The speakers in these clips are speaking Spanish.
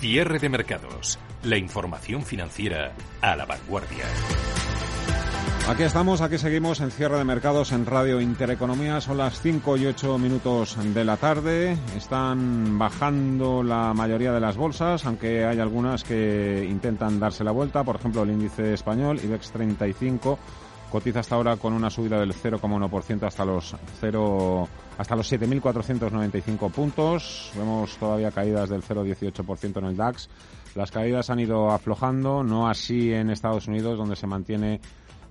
Cierre de mercados. La información financiera a la vanguardia. Aquí estamos, aquí seguimos en cierre de mercados en Radio Intereconomía. Son las 5 y 8 minutos de la tarde. Están bajando la mayoría de las bolsas, aunque hay algunas que intentan darse la vuelta. Por ejemplo, el índice español, IBEX 35, cotiza hasta ahora con una subida del 0,1% hasta los 0 hasta los 7.495 puntos. Vemos todavía caídas del 0,18% en el DAX. Las caídas han ido aflojando, no así en Estados Unidos, donde se mantiene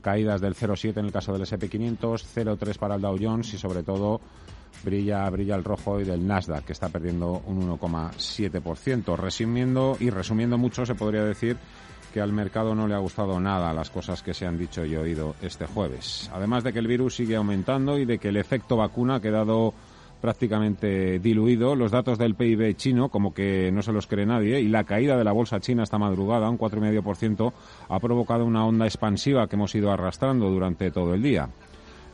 caídas del 0,7 en el caso del SP500, 0,3 para el Dow Jones y sobre todo brilla, brilla el rojo hoy del Nasdaq, que está perdiendo un 1,7%. Resumiendo y resumiendo mucho, se podría decir que al mercado no le ha gustado nada las cosas que se han dicho y oído este jueves. Además de que el virus sigue aumentando y de que el efecto vacuna ha quedado prácticamente diluido. Los datos del PIB chino, como que no se los cree nadie, y la caída de la bolsa china esta madrugada, un 4,5%, ha provocado una onda expansiva que hemos ido arrastrando durante todo el día.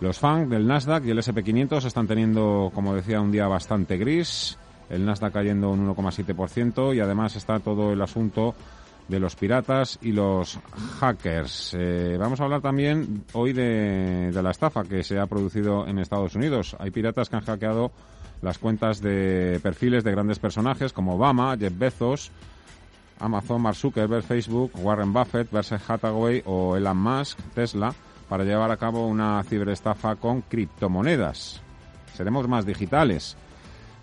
Los FANG del Nasdaq y el SP500 están teniendo, como decía, un día bastante gris. El Nasdaq cayendo un 1,7% y además está todo el asunto de los piratas y los hackers. Eh, vamos a hablar también hoy de, la estafa que se ha producido en Estados Unidos. Hay piratas que han hackeado las cuentas de perfiles de grandes personajes como Obama, Jeff Bezos, Amazon, Mark Zuckerberg, Facebook, Warren Buffett, Berkshire Hathaway o Elon Musk, Tesla, para llevar a cabo una ciberestafa con criptomonedas. Seremos más digitales.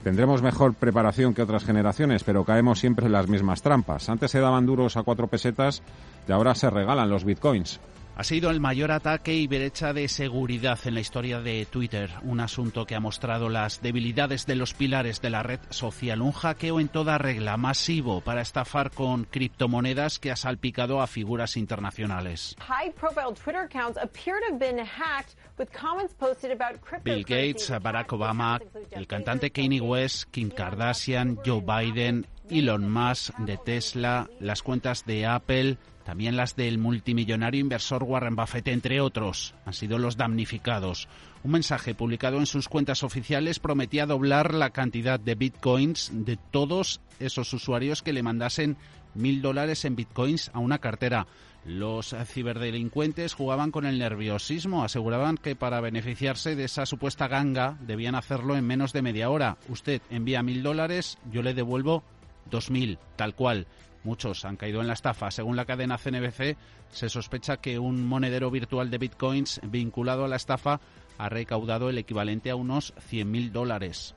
Tendremos mejor preparación que otras generaciones, pero caemos siempre en las mismas trampas. Antes se daban duros a cuatro pesetas y ahora se regalan los bitcoins. Ha sido el mayor ataque y brecha de seguridad en la historia de Twitter, un asunto que ha mostrado las debilidades de los pilares de la red social, un hackeo en toda regla masivo para estafar con criptomonedas que ha salpicado a figuras internacionales. Bill Gates, Barack Obama, el cantante Kanye West, Kim Kardashian, Joe Biden, Elon Musk de Tesla, las cuentas de Apple, también las del multimillonario inversor Warren Buffett, entre otros, han sido los damnificados. Un mensaje publicado en sus cuentas oficiales prometía doblar la cantidad de bitcoins de todos esos usuarios que le mandasen mil dólares en bitcoins a una cartera. Los ciberdelincuentes jugaban con el nerviosismo, aseguraban que para beneficiarse de esa supuesta ganga debían hacerlo en menos de media hora. Usted envía mil dólares, yo le devuelvo dos mil, tal cual. Muchos han caído en la estafa. Según la cadena CNBC, se sospecha que un monedero virtual de bitcoins vinculado a la estafa ha recaudado el equivalente a unos 100.000 dólares.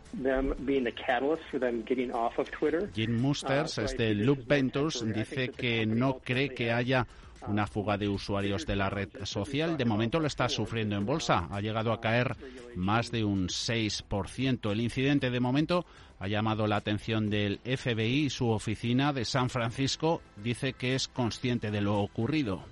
Jim Musters, desde Loop Ventures, dice que no cree que haya una fuga de usuarios de la red social. De momento lo está sufriendo en bolsa. Ha llegado a caer más de un 6%. El incidente de momento ha llamado la atención del FBI y su oficina de San Francisco dice que es consciente de lo ocurrido.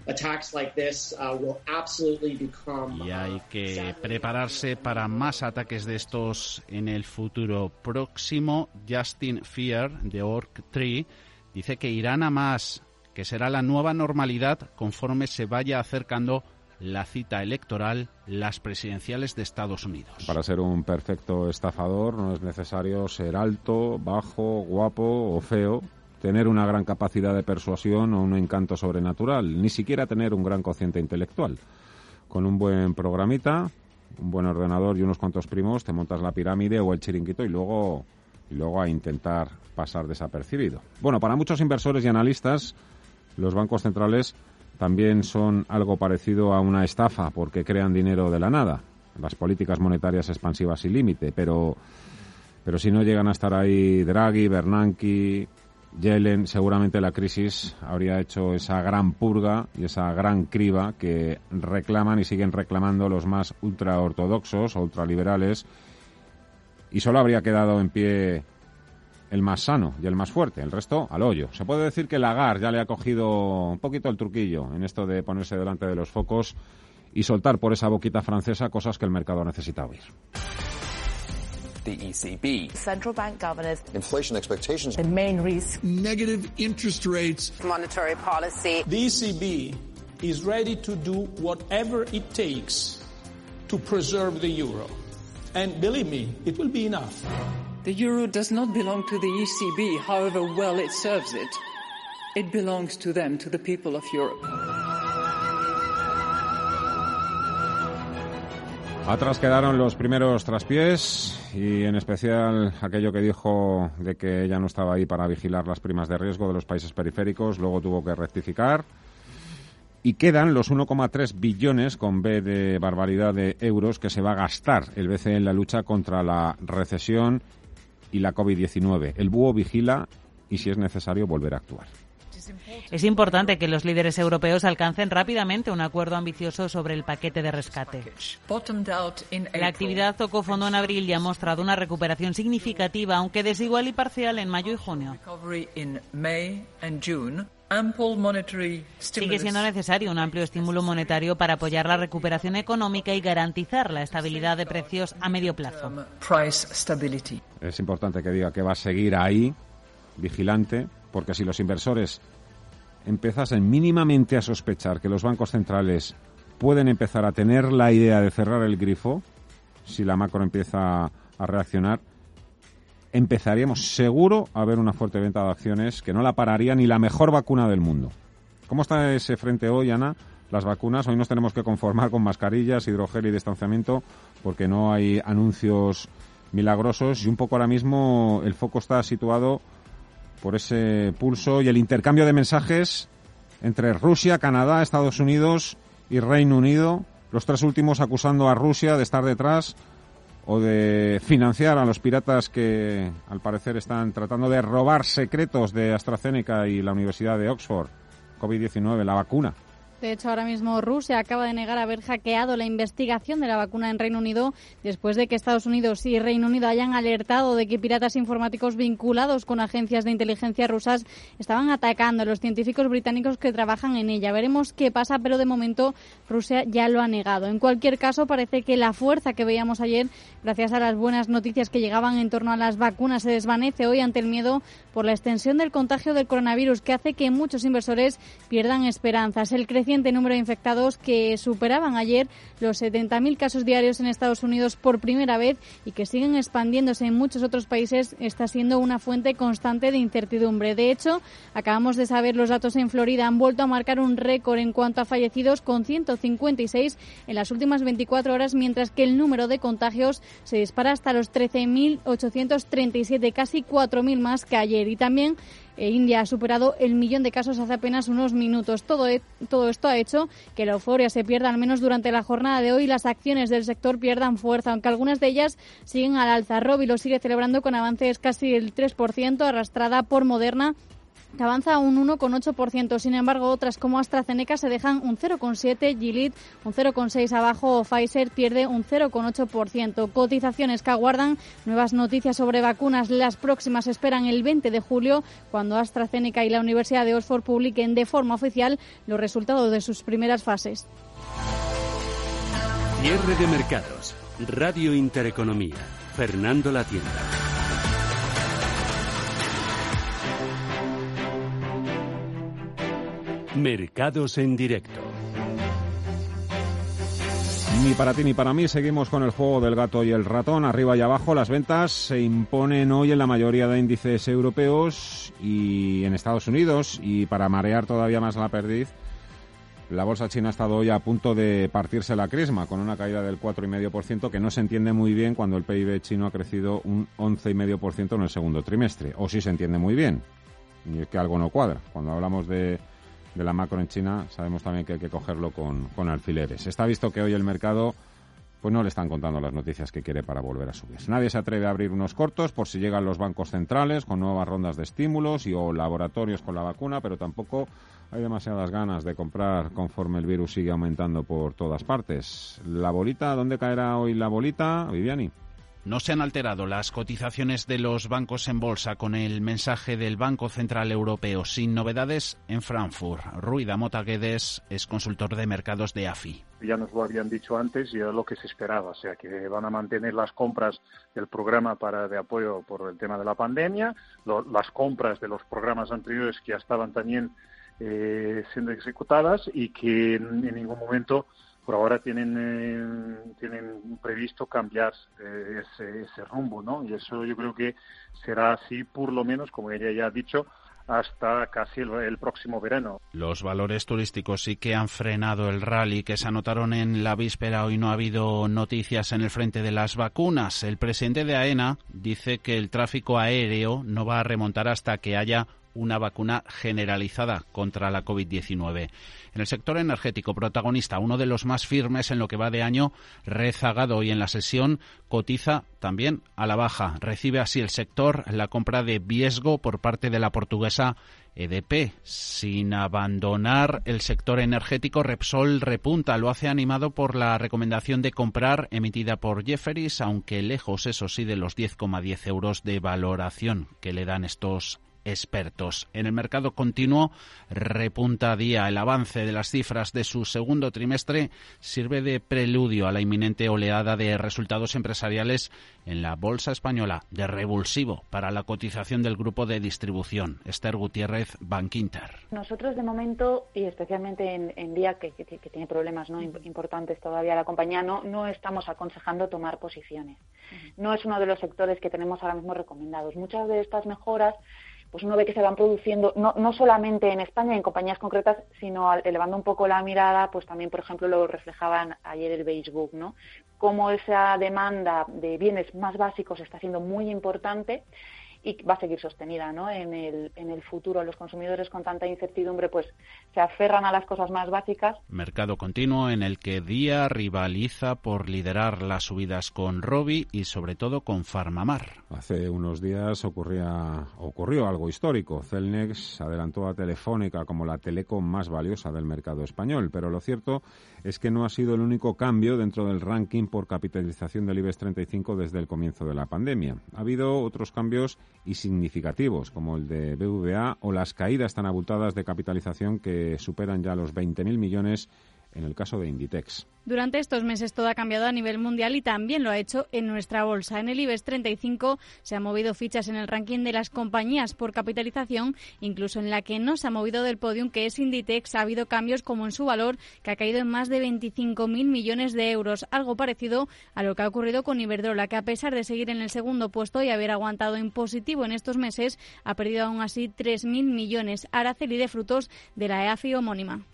Y hay que prepararse para más ataques de estos en el futuro próximo. Justin Fear de Orc Tree dice que irán a más que será la nueva normalidad conforme se vaya acercando la cita electoral, las presidenciales de Estados Unidos. Para ser un perfecto estafador no es necesario ser alto, bajo, guapo o feo, tener una gran capacidad de persuasión o un encanto sobrenatural, ni siquiera tener un gran cociente intelectual. Con un buen programita, un buen ordenador y unos cuantos primos, te montas la pirámide o el chiringuito y luego, y luego a intentar pasar desapercibido. Bueno, para muchos inversores y analistas, los bancos centrales también son algo parecido a una estafa porque crean dinero de la nada. Las políticas monetarias expansivas sin límite, pero, pero si no llegan a estar ahí Draghi, Bernanke, Yellen, seguramente la crisis habría hecho esa gran purga y esa gran criba que reclaman y siguen reclamando los más ultraortodoxos ultraliberales y solo habría quedado en pie el más sano y el más fuerte, el resto al hoyo. Se puede decir que Lagarde ya le ha cogido un poquito el truquillo en esto de ponerse delante de los focos y soltar por esa boquita francesa cosas que el mercado necesita oír. The ECB. Central bank governors. Inflation expectations. The main risk. Negative interest rates. Monetary policy. The ECB is ready to do whatever it takes to preserve the euro. And believe me, it will be enough. The euro does not belong to the ECB, however well it serves it. It belongs to them, to the people of Europe. Atrás quedaron los primeros traspiés y en especial aquello que dijo de que ella no estaba ahí para vigilar las primas de riesgo de los países periféricos, luego tuvo que rectificar. Y quedan los 1,3 billones con B de barbaridad de euros que se va a gastar el BCE en la lucha contra la recesión y la COVID-19. El búho vigila y si es necesario volver a actuar. Es importante que los líderes europeos alcancen rápidamente un acuerdo ambicioso sobre el paquete de rescate. La actividad tocó fondo en abril y ha mostrado una recuperación significativa, aunque desigual y parcial en mayo y junio. Sigue siendo necesario un amplio estímulo monetario para apoyar la recuperación económica y garantizar la estabilidad de precios a medio plazo. Es importante que diga que va a seguir ahí, vigilante, porque si los inversores empezasen mínimamente a sospechar que los bancos centrales pueden empezar a tener la idea de cerrar el grifo, si la macro empieza a reaccionar, empezaríamos seguro a ver una fuerte venta de acciones que no la pararía ni la mejor vacuna del mundo. ¿Cómo está ese frente hoy, Ana? Las vacunas, hoy nos tenemos que conformar con mascarillas, hidrogel y distanciamiento porque no hay anuncios milagrosos y un poco ahora mismo el foco está situado por ese pulso y el intercambio de mensajes entre Rusia, Canadá, Estados Unidos y Reino Unido, los tres últimos acusando a Rusia de estar detrás o de financiar a los piratas que al parecer están tratando de robar secretos de AstraZeneca y la Universidad de Oxford, COVID-19, la vacuna. De hecho, ahora mismo Rusia acaba de negar haber hackeado la investigación de la vacuna en Reino Unido después de que Estados Unidos y Reino Unido hayan alertado de que piratas informáticos vinculados con agencias de inteligencia rusas estaban atacando a los científicos británicos que trabajan en ella. Veremos qué pasa, pero de momento Rusia ya lo ha negado. En cualquier caso, parece que la fuerza que veíamos ayer, gracias a las buenas noticias que llegaban en torno a las vacunas, se desvanece hoy ante el miedo por la extensión del contagio del coronavirus, que hace que muchos inversores pierdan esperanzas. El número de infectados que superaban ayer los 70.000 casos diarios en Estados Unidos por primera vez y que siguen expandiéndose en muchos otros países está siendo una fuente constante de incertidumbre. De hecho, acabamos de saber los datos en Florida han vuelto a marcar un récord en cuanto a fallecidos con 156 en las últimas 24 horas, mientras que el número de contagios se dispara hasta los 13.837, casi 4.000 más que ayer. Y también India ha superado el millón de casos hace apenas unos minutos. Todo, e, todo esto ha hecho que la euforia se pierda al menos durante la jornada de hoy las acciones del sector pierdan fuerza, aunque algunas de ellas siguen al alza. Robi lo sigue celebrando con avances casi del 3%, arrastrada por Moderna que avanza un 1,8%. Sin embargo, otras como AstraZeneca se dejan un 0,7%, Gilead un 0,6% abajo, Pfizer pierde un 0,8%. Cotizaciones que aguardan nuevas noticias sobre vacunas. Las próximas esperan el 20 de julio, cuando AstraZeneca y la Universidad de Oxford publiquen de forma oficial los resultados de sus primeras fases. Cierre de mercados. Radio Intereconomía. Fernando La Tienda. Mercados en directo. Ni para ti ni para mí seguimos con el juego del gato y el ratón. Arriba y abajo las ventas se imponen hoy en la mayoría de índices europeos y en Estados Unidos. Y para marear todavía más la perdiz, la bolsa china ha estado hoy a punto de partirse la crisma con una caída del 4,5% que no se entiende muy bien cuando el PIB chino ha crecido un 11,5% en el segundo trimestre. O sí se entiende muy bien. Y es que algo no cuadra. Cuando hablamos de de la macro en China, sabemos también que hay que cogerlo con, con alfileres. Está visto que hoy el mercado pues no le están contando las noticias que quiere para volver a subir. Nadie se atreve a abrir unos cortos por si llegan los bancos centrales con nuevas rondas de estímulos y o laboratorios con la vacuna, pero tampoco hay demasiadas ganas de comprar conforme el virus sigue aumentando por todas partes. La bolita, ¿dónde caerá hoy la bolita, Viviani? No se han alterado las cotizaciones de los bancos en bolsa con el mensaje del Banco Central Europeo sin novedades en Frankfurt. Ruida Motaguedes es consultor de mercados de AFI. Ya nos lo habían dicho antes y era lo que se esperaba, o sea que van a mantener las compras del programa para de apoyo por el tema de la pandemia, las compras de los programas anteriores que ya estaban también eh, siendo ejecutadas y que en ningún momento por ahora tienen eh, tienen previsto cambiar eh, ese, ese rumbo, ¿no? Y eso yo creo que será así, por lo menos, como ella ya ha dicho, hasta casi el, próximo verano. Los valores turísticos sí que han frenado el rally que se anotaron en la víspera. Hoy no ha habido noticias en el frente de las vacunas. El presidente de AENA dice que el tráfico aéreo no va a remontar hasta que haya una vacuna generalizada contra la COVID-19. En el sector energético, protagonista, uno de los más firmes en lo que va de año, rezagado hoy en la sesión, cotiza también a la baja. Recibe así el sector la compra de Viesgo por parte de la portuguesa EDP. Sin abandonar el sector energético, Repsol repunta. Lo hace animado por la recomendación de comprar emitida por Jefferies, aunque lejos, eso sí, de los 10,10 euros de valoración que le dan estos expertos. En el mercado continuo repunta día. El avance de las cifras de su segundo trimestre sirve de preludio a la inminente oleada de resultados empresariales en la bolsa española, de revulsivo para la cotización del grupo de distribución. Esther Gutiérrez, Bankinter. Nosotros de momento, y especialmente en, día que, tiene problemas ¿no? importantes todavía la compañía, no, no estamos aconsejando tomar posiciones. No es uno de los sectores que tenemos ahora mismo recomendados. Muchas de estas mejoras pues uno ve que se van produciendo no, no solamente en España, en compañías concretas, sino elevando un poco la mirada, pues también, por ejemplo, lo reflejaban ayer el Facebook, ¿no? Cómo esa demanda de bienes más básicos está siendo muy importante y va a seguir sostenida ¿no? en, el, en el futuro. Los consumidores con tanta incertidumbre pues se aferran a las cosas más básicas. Mercado continuo en el que Día rivaliza por liderar las subidas con Robi y sobre todo con Farmamar. Hace unos días ocurría, ocurrió algo histórico. Celnex adelantó a Telefónica como la teleco más valiosa del mercado español, pero lo cierto es que no ha sido el único cambio dentro del ranking por capitalización del IBEX 35 desde el comienzo de la pandemia. Ha habido otros cambios y significativos, como el de BVA o las caídas tan abultadas de capitalización que superan ya los 20.000 millones en el caso de Inditex. Durante estos meses todo ha cambiado a nivel mundial y también lo ha hecho en nuestra bolsa. En el IBEX 35 se han movido fichas en el ranking de las compañías por capitalización, incluso en la que no se ha movido del podium, que es Inditex. Ha habido cambios como en su valor, que ha caído en más de 25.000 millones de euros, algo parecido a lo que ha ocurrido con Iberdrola, que a pesar de seguir en el segundo puesto y haber aguantado en positivo en estos meses, ha perdido aún así 3.000 millones. Araceli de frutos de la EAFI homónima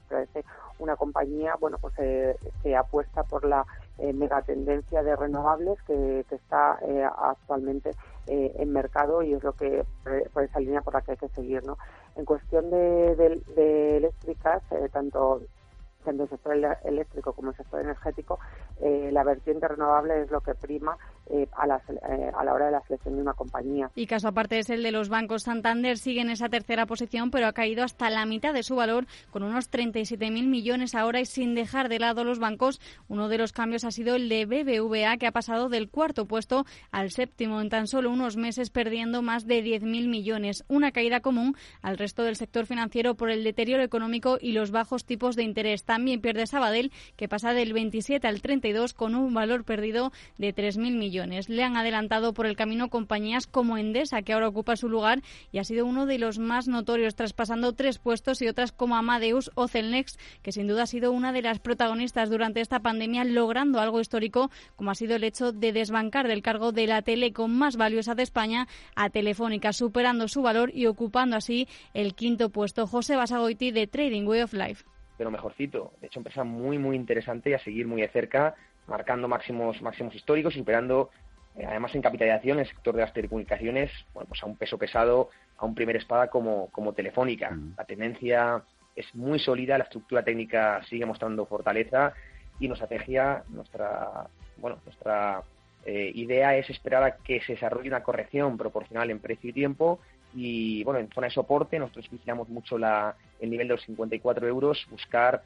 una compañía bueno pues eh, que apuesta por la eh, megatendencia de renovables que, está eh, actualmente eh, en mercado y es lo que por esa línea por la que hay que seguir no en cuestión de, de eléctricas tanto tanto el sector eléctrico como el sector energético, eh, la vertiente renovable es lo que prima eh, a, la, eh, a la hora de la selección de una compañía. Y caso aparte es el de los bancos. Santander sigue en esa tercera posición, pero ha caído hasta la mitad de su valor, con unos 37.000 millones ahora y sin dejar de lado los bancos. Uno de los cambios ha sido el de BBVA, que ha pasado del cuarto puesto al séptimo en tan solo unos meses, perdiendo más de 10.000 millones. Una caída común al resto del sector financiero por el deterioro económico y los bajos tipos de interés. También pierde Sabadell, que pasa del 27 al 32 con un valor perdido de 3.000 millones. Le han adelantado por el camino compañías como Endesa, que ahora ocupa su lugar y ha sido uno de los más notorios, traspasando tres puestos, y otras como Amadeus o Celnex, que sin duda ha sido una de las protagonistas durante esta pandemia, logrando algo histórico, como ha sido el hecho de desbancar del cargo de la telecom más valiosa de España a Telefónica, superando su valor y ocupando así el quinto puesto. José Basagoiti de Trading Way of Life de lo mejorcito. De hecho, empresa muy, muy interesante y a seguir muy de cerca, marcando máximos, máximos históricos, superando, eh, además en capitalización, el sector de las telecomunicaciones, bueno, pues a un peso pesado, a un primer espada como, como Telefónica. La tendencia es muy sólida, la estructura técnica sigue mostrando fortaleza y nuestra estrategia, nuestra, bueno, nuestra eh, idea es esperar a que se desarrolle una corrección proporcional en precio y tiempo y bueno, en zona de soporte nosotros vigilamos mucho la, el nivel de los 54 euros, buscar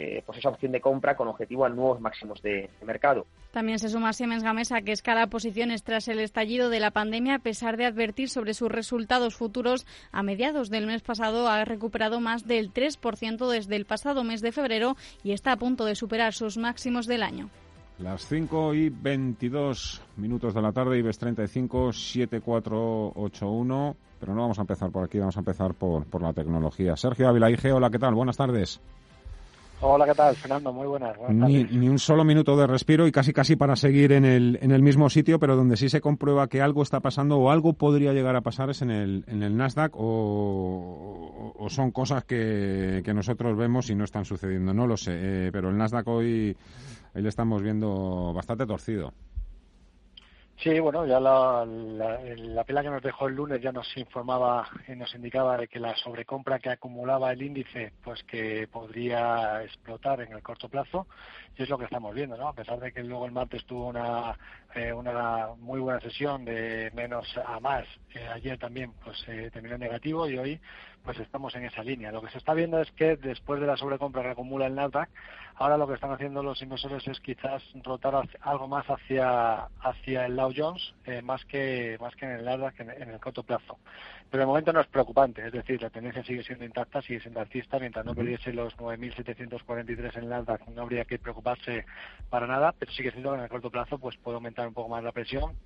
eh, pues esa opción de compra con objetivo a nuevos máximos de, mercado. También se suma Siemens Gamesa, que escala posiciones tras el estallido de la pandemia, a pesar de advertir sobre sus resultados futuros. A mediados del mes pasado ha recuperado más del 3% desde el pasado mes de febrero y está a punto de superar sus máximos del año. Las 5 y 22 minutos de la tarde, IBEX 35, 7481. Pero no vamos a empezar por aquí, vamos a empezar por, por la tecnología. Sergio Ávila, IG, hola, ¿qué tal? Buenas tardes. Hola, ¿qué tal, Fernando? Muy buenas. ni, ni, un solo minuto de respiro y casi casi para seguir en el, en el mismo sitio, pero donde sí se comprueba que algo está pasando o algo podría llegar a pasar es en el, en el Nasdaq o, o son cosas que, que, nosotros vemos y no están sucediendo. No lo sé, eh, pero el Nasdaq hoy, hoy le estamos viendo bastante torcido. Sí, bueno, ya la, la, la, que nos dejó el lunes ya nos informaba y nos indicaba de que la sobrecompra que acumulaba el índice, pues que podría explotar en el corto plazo, y es lo que estamos viendo, ¿no? A pesar de que luego el martes tuvo una, eh, una muy buena sesión de menos a más, eh, ayer también pues eh, terminó negativo y hoy pues estamos en esa línea. Lo que se está viendo es que después de la sobrecompra que acumula el Nasdaq, ahora lo que están haciendo los inversores es quizás rotar algo más hacia hacia el Dow Jones eh, más que más que en el Nasdaq en, en, el corto plazo. Pero de momento no es preocupante, es decir, la tendencia sigue siendo intacta, sigue siendo alcista, mientras no perdiese los 9.743 en el Nasdaq no habría que preocuparse para nada, pero sigue siendo en el corto plazo pues puede aumentar un poco más la presión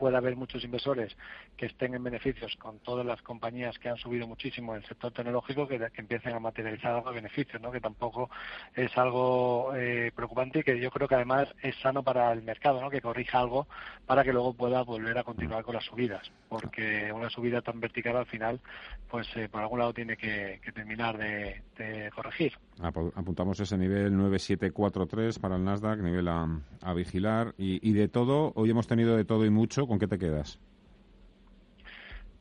puede haber muchos inversores que estén en beneficios con todas las compañías que han subido muchísimo en el sector tecnológico que, empiecen a materializar algo de beneficios, ¿no? que tampoco es algo eh, preocupante y que yo creo que además es sano para el mercado, ¿no? que corrija algo para que luego pueda volver a continuar con las subidas, porque una subida tan vertical al final, pues eh, por algún lado tiene que, terminar de, corregir. Apuntamos ese nivel 9743 para el Nasdaq, nivel a, vigilar y de todo, hoy hemos tenido de todo y mucho ¿con qué te quedas?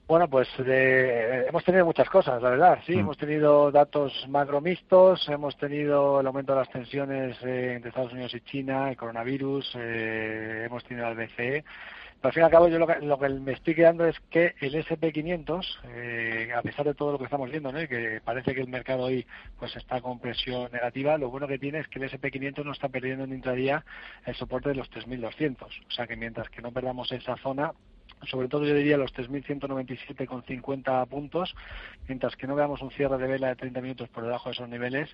Bueno, pues eh, hemos tenido muchas cosas, la verdad. Sí, mm. hemos tenido datos macro mixtos, hemos tenido el aumento de las tensiones eh, entre Estados Unidos y China, el coronavirus, eh, hemos tenido el BCE. Pero al fin y al cabo, yo lo que, lo que me estoy quedando es que el SP500, eh, a pesar de todo lo que estamos viendo, y que parece que el mercado hoy pues está con presión negativa, lo bueno que tiene es que el SP500 no está perdiendo en intradía el soporte de los 3.200. O sea que mientras que no perdamos esa zona, sobre todo yo diría los 3.197,50 puntos, mientras que no veamos un cierre de vela de 30 minutos por debajo de esos niveles,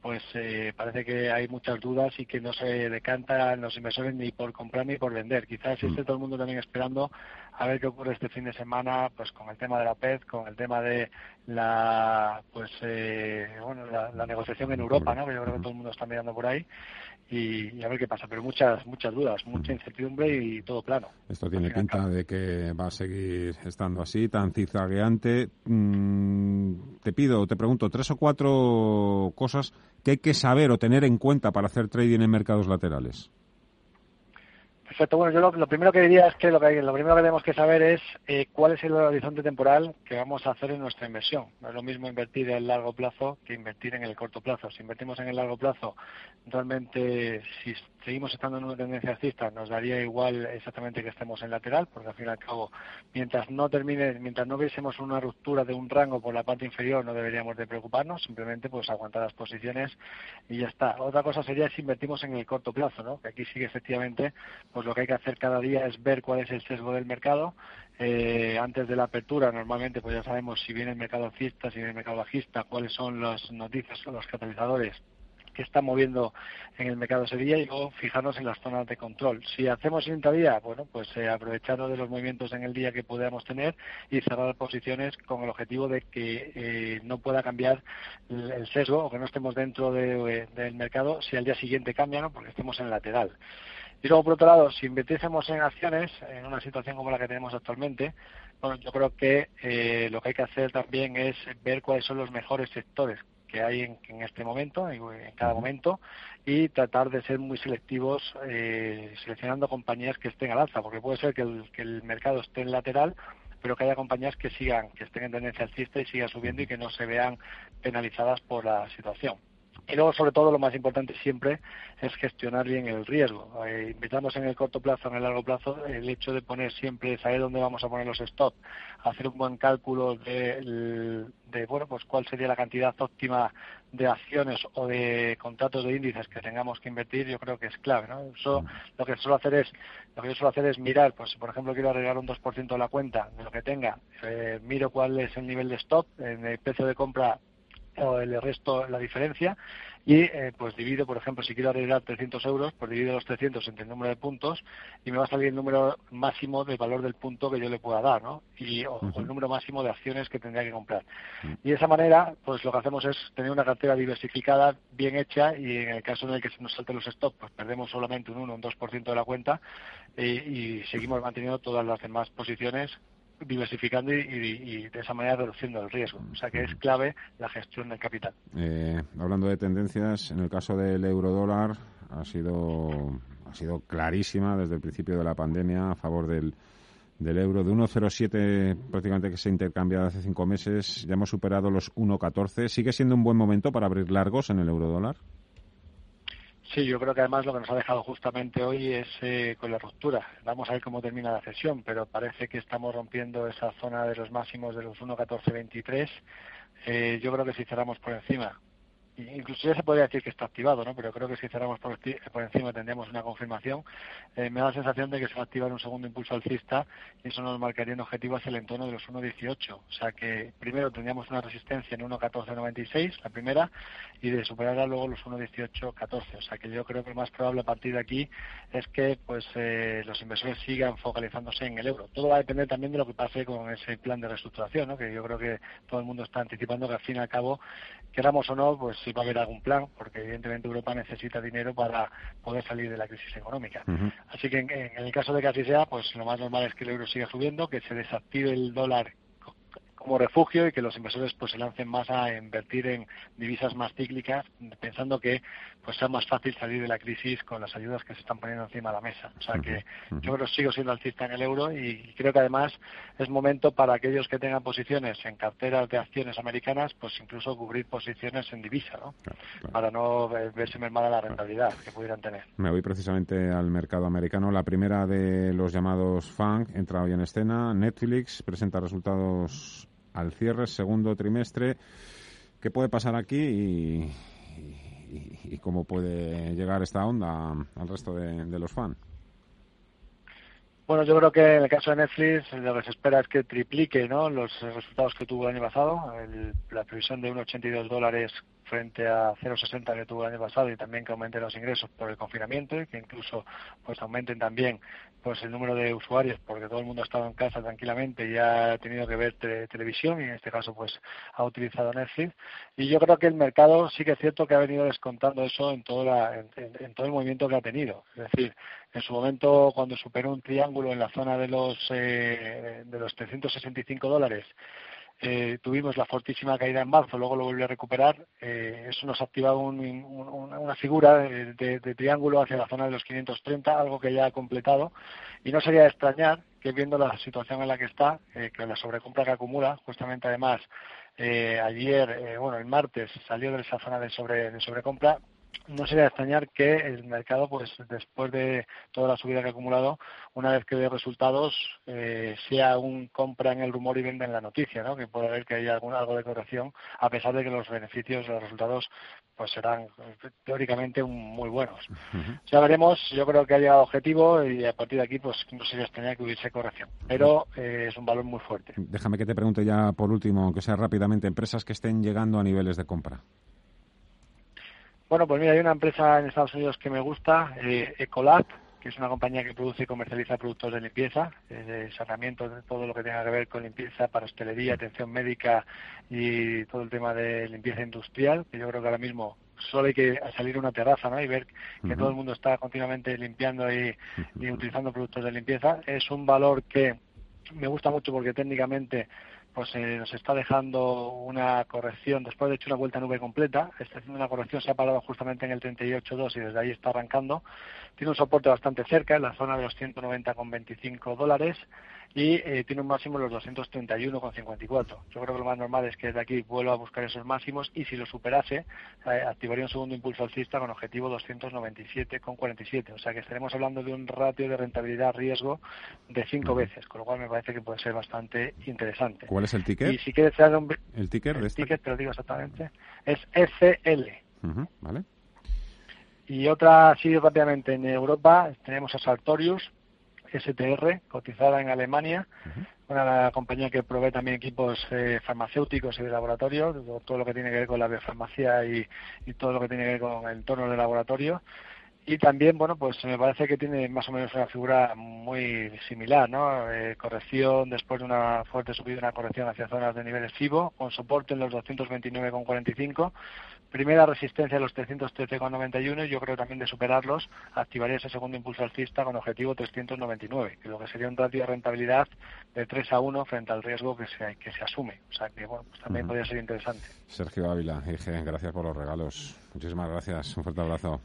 pues eh, parece que hay muchas dudas y que no se decantan los inversores ni por comprar ni por vender. Quizás esté mm. todo el mundo también esperando a ver qué ocurre este fin de semana, pues con el tema de la PED, con el tema de la, pues eh, bueno, la, la, negociación en Europa, ¿no? Que yo creo que todo el mundo está mirando por ahí y, y, a ver qué pasa. Pero muchas, muchas dudas, mucha incertidumbre y todo plano. Esto tiene pinta de que va a seguir estando así, tan zigzagueante. Mm, te pido, te pregunto, tres o cuatro cosas que hay que saber o tener en cuenta para hacer trading en mercados laterales. Perfecto. Bueno, yo lo, lo, primero que diría es que lo, que lo primero que tenemos que saber es eh, cuál es el horizonte temporal que vamos a hacer en nuestra inversión. No es lo mismo invertir en el largo plazo que invertir en el corto plazo. Si invertimos en el largo plazo, realmente si seguimos estando en una tendencia alcista, nos daría igual exactamente que estemos en lateral, porque al fin y al cabo, mientras no termine, mientras no viésemos una ruptura de un rango por la parte inferior, no deberíamos de preocuparnos, simplemente pues aguantar las posiciones y ya está. Otra cosa sería si invertimos en el corto plazo, ¿no? Que aquí sí efectivamente, pues lo que hay que hacer cada día es ver cuál es el sesgo del mercado. Eh, antes de la apertura, normalmente, pues ya sabemos si viene el mercado alcista, si viene el mercado bajista, cuáles son las noticias, los catalizadores que está moviendo en el mercado Sevilla y luego fijarnos en las zonas de control. Si hacemos intradía, bueno, pues eh, aprovechando de los movimientos en el día que podamos tener y cerrar posiciones con el objetivo de que eh, no pueda cambiar el sesgo o que no estemos dentro de, eh, del mercado si al día siguiente cambia, ¿no? porque estemos en lateral. Y luego, por otro lado, si invirtiésemos en acciones, en una situación como la que tenemos actualmente, bueno, yo creo que eh, lo que hay que hacer también es ver cuáles son los mejores sectores que hay en, en, este momento, en, cada momento, y tratar de ser muy selectivos eh, seleccionando compañías que estén al alza, porque puede ser que el, que el mercado esté en lateral, pero que haya compañías que sigan, que estén en tendencia alcista y sigan subiendo y que no se vean penalizadas por la situación. Y luego, sobre todo, lo más importante siempre es gestionar bien el riesgo. Eh, invitamos en el corto plazo, en el largo plazo, el hecho de poner siempre, saber dónde vamos a poner los stop, hacer un buen cálculo de, de, bueno, pues cuál sería la cantidad óptima de acciones o de contratos de índices que tengamos que invertir, yo creo que es clave, ¿no? Eso, lo que suelo hacer es, lo que yo suelo hacer es mirar, pues por ejemplo quiero arreglar un 2% de la cuenta, de lo que tenga, eh, miro cuál es el nivel de stop, en el precio de compra o el resto, la diferencia, y eh, pues divido, por ejemplo, si quiero arriesgar 300 euros, pues divido los 300 entre el número de puntos y me va a salir el número máximo de valor del punto que yo le pueda dar, ¿no? Y o, el número máximo de acciones que tendría que comprar. Y de esa manera, pues lo que hacemos es tener una cartera diversificada, bien hecha y en el caso en el que se nos salten los stocks, pues perdemos solamente un 1 o un 2% de la cuenta y seguimos manteniendo todas las demás posiciones diversificando y, de esa manera reduciendo el riesgo. O sea que es clave la gestión del capital. Eh, hablando de tendencias, en el caso del euro dólar ha sido, ha sido clarísima desde el principio de la pandemia a favor del, del euro. De 1,07 prácticamente que se ha intercambiado hace cinco meses, ya hemos superado los 1,14. ¿Sigue siendo un buen momento para abrir largos en el euro dólar? Sí, yo creo que además lo que nos ha dejado justamente hoy es eh, con la ruptura. Vamos a ver cómo termina la sesión, pero parece que estamos rompiendo esa zona de los máximos de los 1.1423. Eh, yo creo que si cerramos por encima incluso ya se podría decir que está activado, ¿no? Pero creo que si cerramos por, encima tendríamos una confirmación. Eh, me da la sensación de que se va a activar un segundo impulso alcista y eso nos marcaría un objetivo hacia el entorno de los 1.18. O sea que primero tendríamos una resistencia en 1.1496, la primera, y de superarla luego los 1.1814. O sea que yo creo que lo más probable a partir de aquí es que pues eh, los inversores sigan focalizándose en el euro. Todo va a depender también de lo que pase con ese plan de reestructuración, ¿no? Que yo creo que todo el mundo está anticipando que al fin y al cabo, queramos o no, pues si va a haber algún plan, porque evidentemente Europa necesita dinero para poder salir de la crisis económica. Así que en, en, el caso de que así sea, pues lo más normal es que el euro siga subiendo, que se desactive el dólar como refugio y que los inversores pues se lancen más a invertir en divisas más cíclicas pensando que pues sea más fácil salir de la crisis con las ayudas que se están poniendo encima de la mesa. O sea que yo creo que sigo siendo alcista en el euro y creo que además es momento para aquellos que tengan posiciones en carteras de acciones americanas pues incluso cubrir posiciones en divisa, ¿no? Para no verse mermada la rentabilidad que pudieran tener. Me voy precisamente al mercado americano. La primera de los llamados FANG entra hoy en escena. Netflix presenta resultados al cierre, segundo trimestre. ¿Qué puede pasar aquí y, y, cómo puede llegar esta onda al resto de, los fans? Bueno, yo creo que en el caso de Netflix lo que se espera es que triplique ¿no? los resultados que tuvo el año pasado. la previsión de 1,82 dólares frente a 0,60 que tuvo el año pasado y también que aumenten los ingresos por el confinamiento y que incluso pues aumenten también pues el número de usuarios porque todo el mundo ha estado en casa tranquilamente y ha tenido que ver televisión y en este caso pues ha utilizado Netflix. Y yo creo que el mercado sí que es cierto que ha venido descontando eso en todo la, en, todo el movimiento que ha tenido. Es decir en su momento cuando superó un triángulo en la zona de los eh, de los 365 dólares eh, tuvimos la fortísima caída en marzo, luego lo volvió a recuperar. Eh, eso nos ha activado una figura de, triángulo hacia la zona de los 530, algo que ya ha completado. Y no sería de extrañar que viendo la situación en la que está, eh, que la sobrecompra que acumula, justamente además ayer, bueno, el martes salió de esa zona de, sobre, de sobrecompra, no sería de extrañar que el mercado, pues después de toda la subida que ha acumulado, una vez que dé resultados, eh, sea un compra en el rumor y venda en la noticia, ¿no? Que puede haber que haya algún, algo de corrección, a pesar de que los beneficios, los resultados, pues serán teóricamente muy buenos. Ya veremos, yo creo que ha llegado objetivo y a partir de aquí, pues no sería extrañar que hubiese corrección. Pero eh, es un valor muy fuerte. Déjame que te pregunte ya por último, aunque sea rápidamente, empresas que estén llegando a niveles de compra. Bueno, pues mira, hay una empresa en Estados Unidos que me gusta, eh, Ecolab, que es una compañía que produce y comercializa productos de limpieza, de saneamiento, de todo lo que tenga que ver con limpieza para hostelería, atención médica y todo el tema de limpieza industrial, que yo creo que ahora mismo solo hay que salir a una terraza ¿no? y ver que todo el mundo está continuamente limpiando y, y utilizando productos de limpieza. Es un valor que me gusta mucho porque técnicamente pues eh, nos está dejando una corrección, después de hecho una vuelta nube completa, está haciendo una corrección, se ha parado justamente en el 38.2 y desde ahí está arrancando. Tiene un soporte bastante cerca, en la zona de los 190,25 dólares y eh, tiene un máximo de los 231,54. Yo creo que lo más normal es que desde aquí vuelva a buscar esos máximos y si lo superase, eh, activaría un segundo impulso alcista con objetivo 297,47. O sea que estaremos hablando de un ratio de rentabilidad-riesgo de cinco veces, con lo cual me parece que puede ser bastante interesante. ¿Cuál es el ticket? Y si quieres un... ¿El ticket? El ticket, te lo digo exactamente, es FL. vale. Y otra, así rápidamente, en Europa tenemos a Sartorius, STR, cotizada en Alemania, una compañía que provee también equipos eh, farmacéuticos y de laboratorio, todo lo que tiene que ver con la biofarmacia y, y todo lo que tiene que ver con el entorno de laboratorio y también, bueno, pues me parece que tiene más o menos una figura muy similar, ¿no? Eh, corrección después de una fuerte subida, una corrección hacia zonas de niveles FIBO, con soporte en los 229,45, primera resistencia a los 313,91 y yo creo también de superarlos activaría ese segundo impulso alcista con objetivo 399, que lo que sería un ratio de rentabilidad de 3 a 1 frente al riesgo que se, que se asume. O sea que, bueno, pues también podría ser interesante. Sergio Ávila, IG, gracias por los regalos. Muchísimas gracias. Un fuerte abrazo.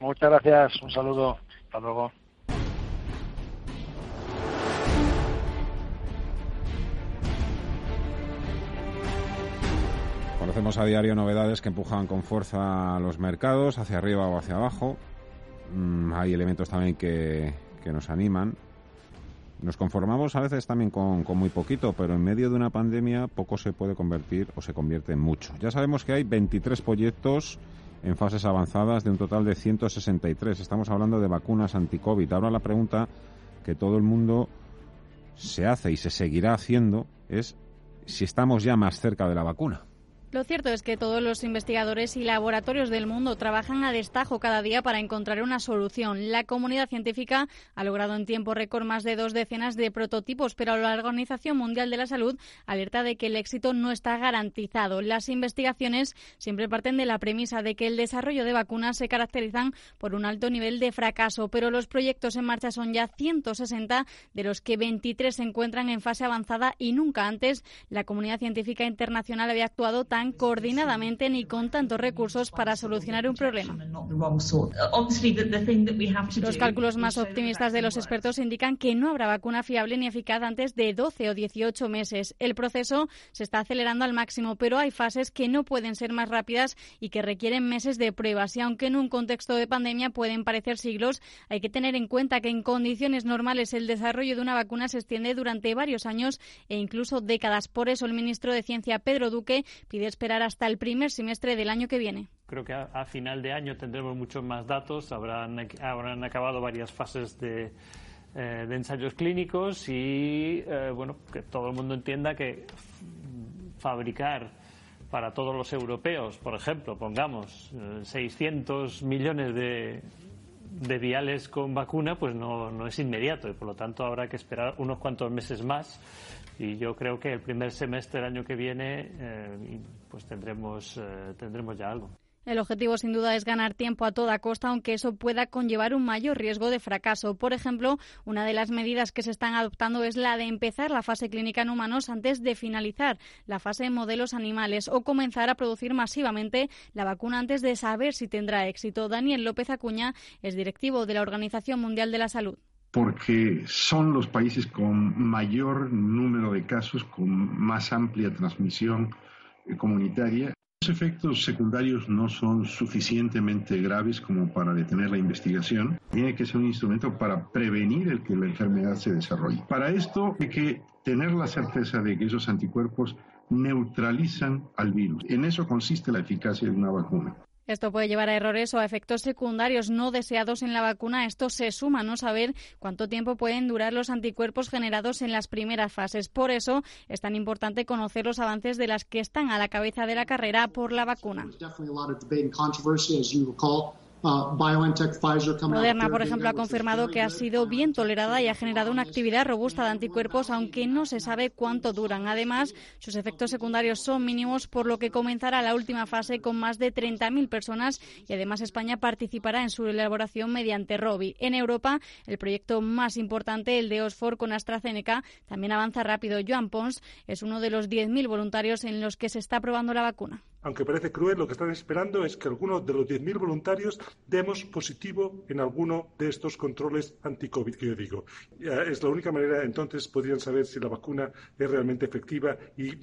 Muchas gracias, un saludo, hasta luego. Conocemos a diario novedades que empujan con fuerza los mercados, hacia arriba o hacia abajo. Mm, hay elementos también que, que, nos animan. Nos conformamos a veces también con, con, muy poquito, pero en medio de una pandemia poco se puede convertir o se convierte en mucho. Ya sabemos que hay 23 proyectos en fases avanzadas de un total de 163. Estamos hablando de vacunas anti-COVID. Ahora la pregunta que todo el mundo se hace y se seguirá haciendo es si estamos ya más cerca de la vacuna. Lo cierto es que todos los investigadores y laboratorios del mundo trabajan a destajo cada día para encontrar una solución. La comunidad científica ha logrado en tiempo récord más de dos decenas de prototipos, pero la Organización Mundial de la Salud alerta de que el éxito no está garantizado. Las investigaciones siempre parten de la premisa de que el desarrollo de vacunas se caracterizan por un alto nivel de fracaso, pero los proyectos en marcha son ya 160, de los que 23 se encuentran en fase avanzada y nunca antes la comunidad científica internacional había actuado tan coordinadamente ni con tantos recursos para solucionar un problema. Los cálculos más optimistas de los expertos indican que no habrá vacuna fiable ni eficaz antes de 12 o 18 meses. El proceso se está acelerando al máximo, pero hay fases que no pueden ser más rápidas y que requieren meses de pruebas. Y aunque en un contexto de pandemia pueden parecer siglos, hay que tener en cuenta que en condiciones normales el desarrollo de una vacuna se extiende durante varios años e incluso décadas. Por eso el ministro de Ciencia, Pedro Duque, pide esperar hasta el primer semestre del año que viene. Creo que a, final de año tendremos muchos más datos, habrán, habrán acabado varias fases de, eh, ensayos clínicos y eh, bueno, que todo el mundo entienda que fabricar para todos los europeos, por ejemplo, pongamos 600 eh, millones de, de viales con vacuna, pues no es inmediato y por lo tanto habrá que esperar unos cuantos meses más y yo creo que el primer semestre del año que viene eh, pues tendremos, eh, tendremos ya algo. El objetivo sin duda es ganar tiempo a toda costa, aunque eso pueda conllevar un mayor riesgo de fracaso. Por ejemplo, una de las medidas que se están adoptando es la de empezar la fase clínica en humanos antes de finalizar la fase en modelos animales o comenzar a producir masivamente la vacuna antes de saber si tendrá éxito. Daniel López Acuña es directivo de la Organización Mundial de la Salud porque son los países con mayor número de casos, con más amplia transmisión eh, comunitaria. Los efectos secundarios no son suficientemente graves como para detener la investigación. Tiene que ser un instrumento para prevenir el que la enfermedad se desarrolle. Para esto hay que tener la certeza de que esos anticuerpos neutralizan al virus. En eso consiste la eficacia de una vacuna. Esto puede llevar a errores o a efectos secundarios no deseados en la vacuna. Esto se suma a no saber cuánto tiempo pueden durar los anticuerpos generados en las primeras fases. Por eso es tan importante conocer los avances de las que están a la cabeza de la carrera por la vacuna. Uh, Moderna, por ejemplo, ha confirmado que ha sido bien tolerada y ha generado una actividad robusta de anticuerpos, aunque no se sabe cuánto duran. Además, sus efectos secundarios son mínimos, por lo que comenzará la última fase con más de 30.000 personas y además España participará en su elaboración mediante ROBI. En Europa, el proyecto más importante, el de Oxford con AstraZeneca, también avanza rápido. Joan Pons es uno de los 10.000 voluntarios en los que se está probando la vacuna aunque parece cruel, lo que están esperando es que alguno de los 10.000 voluntarios demos positivo en alguno de estos controles anti-COVID que yo digo. Es la única manera, entonces, podrían saber si la vacuna es realmente efectiva y,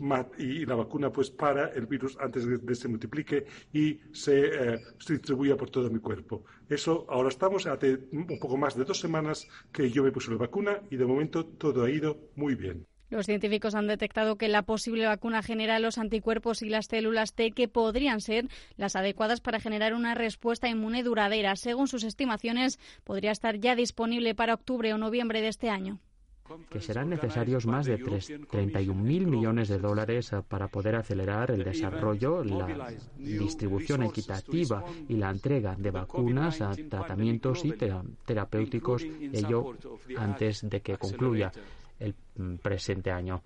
la vacuna pues para el virus antes de que se multiplique y se, eh, se distribuya por todo mi cuerpo. Eso ahora estamos, hace un poco más de dos semanas que yo me puse la vacuna y de momento todo ha ido muy bien. Los científicos han detectado que la posible vacuna genera los anticuerpos y las células T que podrían ser las adecuadas para generar una respuesta inmune duradera. Según sus estimaciones, podría estar ya disponible para octubre o noviembre de este año. Que serán necesarios más de 31.000 millones de dólares eh, para poder acelerar el desarrollo, la distribución equitativa y la entrega de vacunas a tratamientos y terapéuticos, ello antes de que concluya el mm, presente año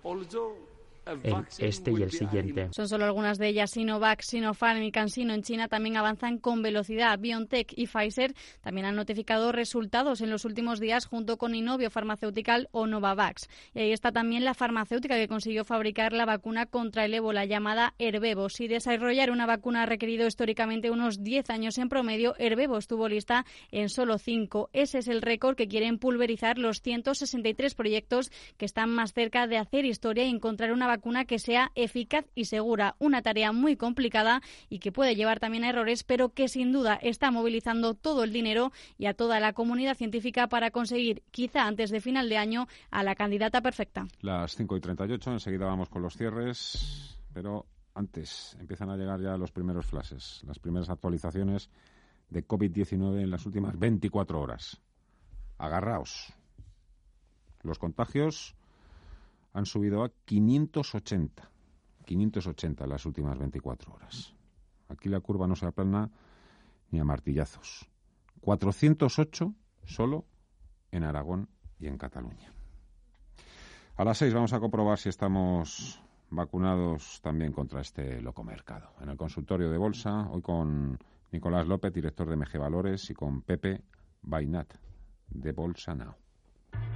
en este y el siguiente. Son solo algunas de ellas. Sinovac, Sinopharm y CanSino en China también avanzan con velocidad. BioNTech y Pfizer también han notificado resultados en los últimos días junto con Inovio Farmacéutical o Novavax. Y ahí está también la farmacéutica que consiguió fabricar la vacuna contra el ébola llamada Herbevo. Si desarrollar una vacuna ha requerido históricamente unos 10 años en promedio, Herbevo estuvo lista en solo 5. Ese es el récord que quieren pulverizar los 163 proyectos que están más cerca de hacer historia y encontrar una vacuna que sea eficaz y segura. Una tarea muy complicada y que puede llevar también a errores, pero que sin duda está movilizando todo el dinero y a toda la comunidad científica para conseguir, quizá antes de final de año, a la candidata perfecta. Las 5 y 38, enseguida vamos con los cierres, pero antes empiezan a llegar ya los primeros flashes, las primeras actualizaciones de COVID-19 en las últimas 24 horas. Agarraos. Los contagios han subido a 580. 580 en las últimas 24 horas. Aquí la curva no se aplana ni a martillazos. 408 solo en Aragón y en Cataluña. A las 6 vamos a comprobar si estamos vacunados también contra este loco mercado. En el consultorio de bolsa, hoy con Nicolás López, director de MG Valores, y con Pepe Bainat, de Bolsa Now.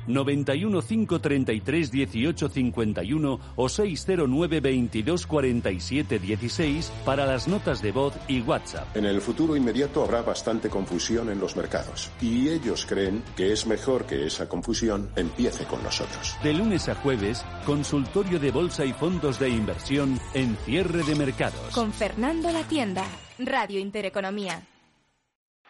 91 533 18 51 o 609 22 47 16 para las notas de voz y WhatsApp. En el futuro inmediato habrá bastante confusión en los mercados y ellos creen que es mejor que esa confusión empiece con nosotros. De lunes a jueves, consultorio de bolsa y fondos de inversión en cierre de mercados. Con Fernando La Tienda, Radio Intereconomía.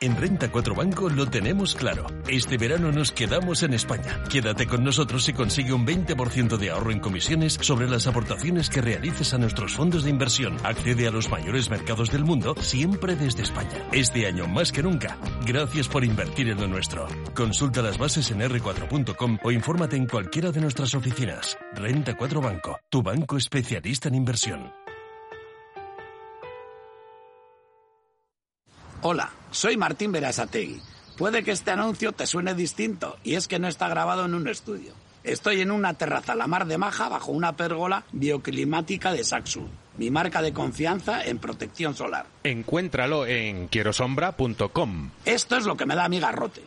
En Renta 4 Banco lo tenemos claro. Este verano nos quedamos en España. Quédate con nosotros y consigue un 20% de ahorro en comisiones sobre las aportaciones que realices a nuestros fondos de inversión. Accede a los mayores mercados del mundo siempre desde España. Este año más que nunca. Gracias por invertir en lo nuestro. Consulta las bases en r4.com o infórmate en cualquiera de nuestras oficinas. Renta 4 Banco, tu banco especialista en inversión. Hola, soy Martín Berasategui. Puede que este anuncio te suene distinto, y es que no está grabado en un estudio. Estoy en una terraza a la mar de Maja bajo una pérgola bioclimática de Saxo, mi marca de confianza en protección solar. Encuéntralo en quierosombra.com. Esto es lo que me da mi garrote.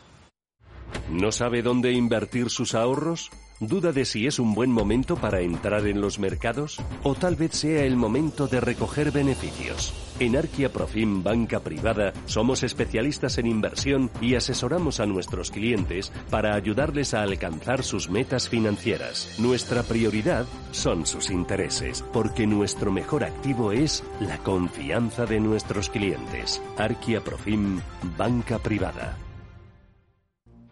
¿No sabe dónde invertir sus ahorros? ¿Duda de si es un buen momento para entrar en los mercados? ¿O tal vez sea el momento de recoger beneficios? En Arquia Profim Banca Privada somos especialistas en inversión y asesoramos a nuestros clientes para ayudarles a alcanzar sus metas financieras. Nuestra prioridad son sus intereses, porque nuestro mejor activo es la confianza de nuestros clientes. Arquia Profim Banca Privada.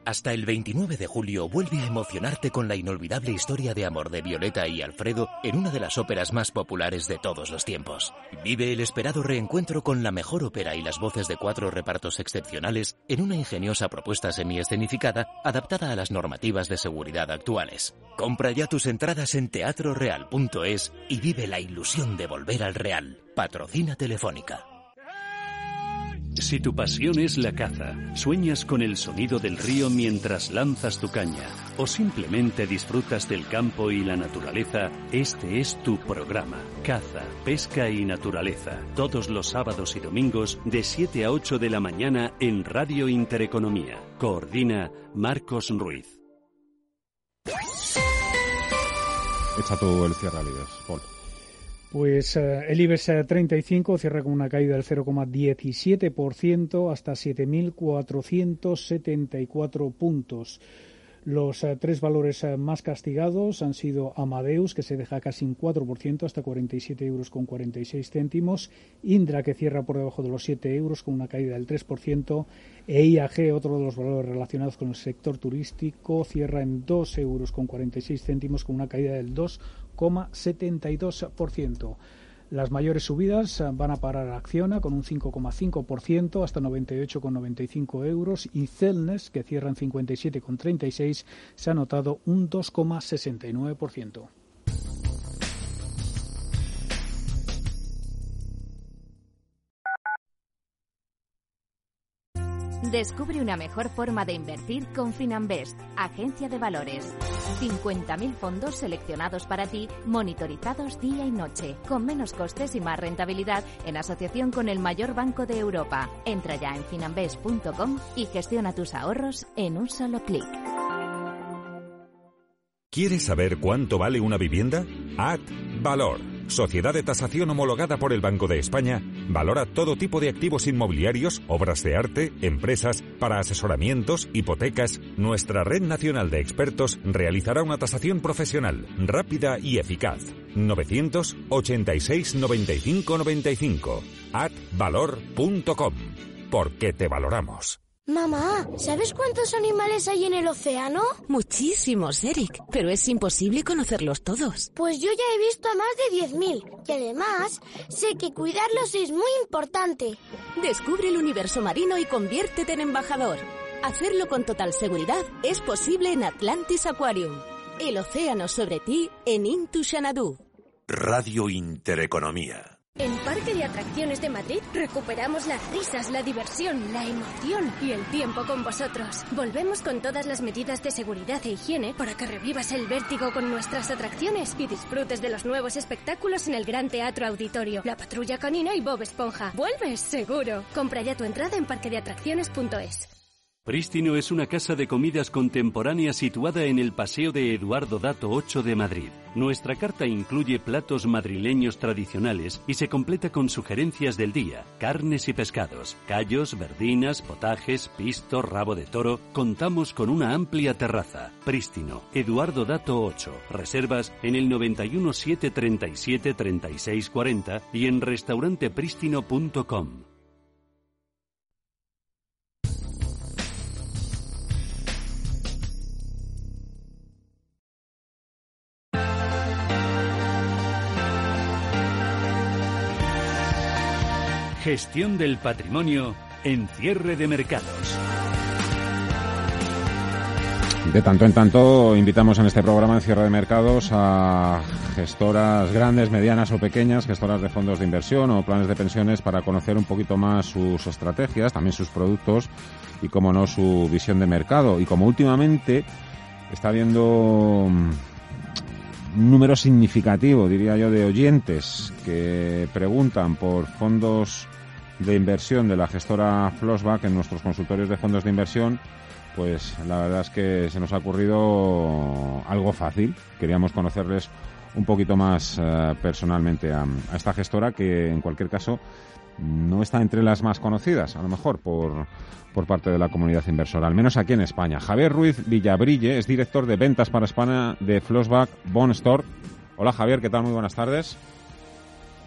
Hasta el 29 de julio vuelve a emocionarte con la inolvidable historia de amor de Violeta y Alfredo en una de las óperas más populares de todos los tiempos. Vive el esperado reencuentro con la mejor ópera y las voces de cuatro repartos excepcionales en una ingeniosa propuesta semi-escenificada adaptada a las normativas de seguridad actuales. Compra ya tus entradas en teatroreal.es y vive la ilusión de volver al real. Patrocina Telefónica. Si tu pasión es la caza, sueñas con el sonido del río mientras lanzas tu caña, o simplemente disfrutas del campo y la naturaleza, este es tu programa. Caza, pesca y naturaleza. Todos los sábados y domingos de 7 a 8 de la mañana en Radio Intereconomía. Coordina Marcos Ruiz. Echa tú el cierre, Paul. Pues eh, el IBEX 35 cierra con una caída del 0,17% hasta 7.474 puntos. Los eh, tres valores eh, más castigados han sido Amadeus, que se deja casi un 4%, hasta 47 euros con 46 céntimos, Indra, que cierra por debajo de los 7 euros con una caída del 3%, e otro de los valores relacionados con el sector turístico, cierra en 2 euros con 46 céntimos con una caída del 2,72%. Las mayores subidas eh, van a parar a Acciona con un 5,5% hasta 98,95 euros y Celnes, que cierra en 57,36, se ha notado un 2,69%. Descubre una mejor forma de invertir con Finanbest, agencia de valores. 50.000 fondos seleccionados para ti, monitorizados día y noche, con menos costes y más rentabilidad en asociación con el mayor banco de Europa. Entra ya en finanbest.com y gestiona tus ahorros en un solo clic. ¿Quieres saber cuánto vale una vivienda? Ad Valor Sociedad de tasación homologada por el Banco de España, valora todo tipo de activos inmobiliarios, obras de arte, empresas, para asesoramientos, hipotecas. Nuestra red nacional de expertos realizará una tasación profesional, rápida y eficaz. 986 95 95 atvalor.com. Porque te valoramos. Mamá, ¿sabes cuántos animales hay en el océano? Muchísimos, Eric, pero es imposible conocerlos todos. Pues yo ya he visto a más de 10.000 y además sé que cuidarlos es muy importante. Descubre el universo marino y conviértete en embajador. Hacerlo con total seguridad es posible en Atlantis Aquarium. El océano sobre ti en Intu Xanadu. Radio Intereconomía. En Parque de Atracciones de Madrid recuperamos las risas, la diversión, la emoción y el tiempo con vosotros. Volvemos con todas las medidas de seguridad e higiene para que revivas el vértigo con nuestras atracciones y disfrutes de los nuevos espectáculos en el Gran Teatro Auditorio, La Patrulla Canina y Bob Esponja. ¡Vuelves, seguro! Compra ya tu entrada en parquedeatracciones.es. Prístino es una casa de comidas contemporánea situada en el Paseo de Eduardo Dato 8 de Madrid. Nuestra carta incluye platos madrileños tradicionales y se completa con sugerencias del día, carnes y pescados, callos, verdinas, potajes, pisto, rabo de toro. Contamos con una amplia terraza. Prístino, Eduardo Dato 8. Reservas en el 91 737 3640 y en restaurantepristino.com. Gestión del patrimonio en cierre de mercados. De tanto en tanto invitamos en este programa en cierre de mercados a gestoras grandes, medianas o pequeñas, gestoras de fondos de inversión o planes de pensiones para conocer un poquito más sus estrategias, también sus productos y, como no, su visión de mercado. Y como últimamente está habiendo mm, un número significativo, diría yo, de oyentes que preguntan por fondos de inversión de la gestora Flossback en nuestros consultorios de fondos de inversión, pues la verdad es que se nos ha ocurrido algo fácil. Queríamos conocerles un poquito más eh, personalmente a, esta gestora que en cualquier caso no está entre las más conocidas, a lo mejor por, por parte de la comunidad inversora, al menos aquí en España. Javier Ruiz Villabrille es director de ventas para España de Flossback Bond Store. Hola Javier, ¿qué tal? Muy buenas tardes.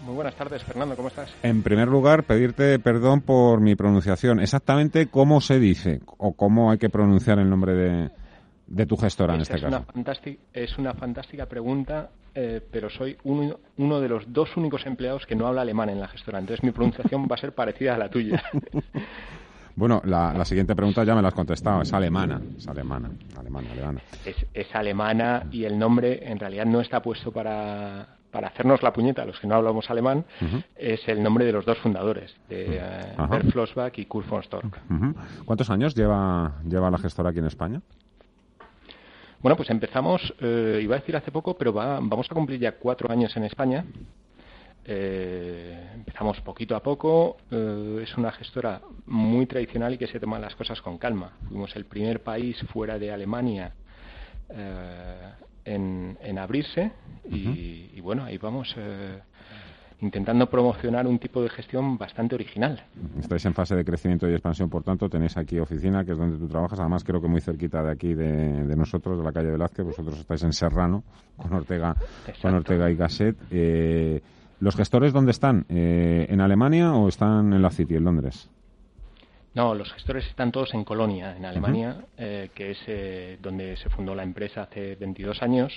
Muy buenas tardes, Fernando, ¿cómo estás? En primer lugar, pedirte perdón por mi pronunciación. Exactamente cómo se dice o cómo hay que pronunciar el nombre de, tu gestora en este es caso. Una es una fantástica pregunta, eh, pero soy uno, uno, de los dos únicos empleados que no habla alemán en la gestora, entonces mi pronunciación va a ser parecida a la tuya. Bueno, la, siguiente pregunta ya me la has contestado, es alemana, es alemana, alemana, alemana. es alemana y el nombre en realidad no está puesto para, para hacernos la puñeta, los que no hablamos alemán, es el nombre de los dos fundadores, de uh Bert Flossbach y Kurt von Stork. ¿Cuántos años lleva, lleva la gestora aquí en España? Bueno, pues empezamos, eh, iba a decir hace poco, pero vamos a cumplir ya cuatro años en España. Eh, empezamos poquito a poco. es una gestora muy tradicional y que se toma las cosas con calma. Fuimos el primer país fuera de Alemania en, abrirse y, bueno, ahí vamos eh, intentando promocionar un tipo de gestión bastante original. Estáis en fase de crecimiento y expansión, por tanto, tenéis aquí oficina, que es donde tú trabajas, además creo que muy cerquita de aquí de, nosotros, de la calle Velázquez, vosotros estáis en Serrano, con Ortega, con Ortega y Gasset. Eh, ¿Los gestores dónde están? Eh, ¿En Alemania o están en la City, en Londres? No, los gestores están todos en Colonia, en Alemania, eh, que es donde se fundó la empresa hace 22 años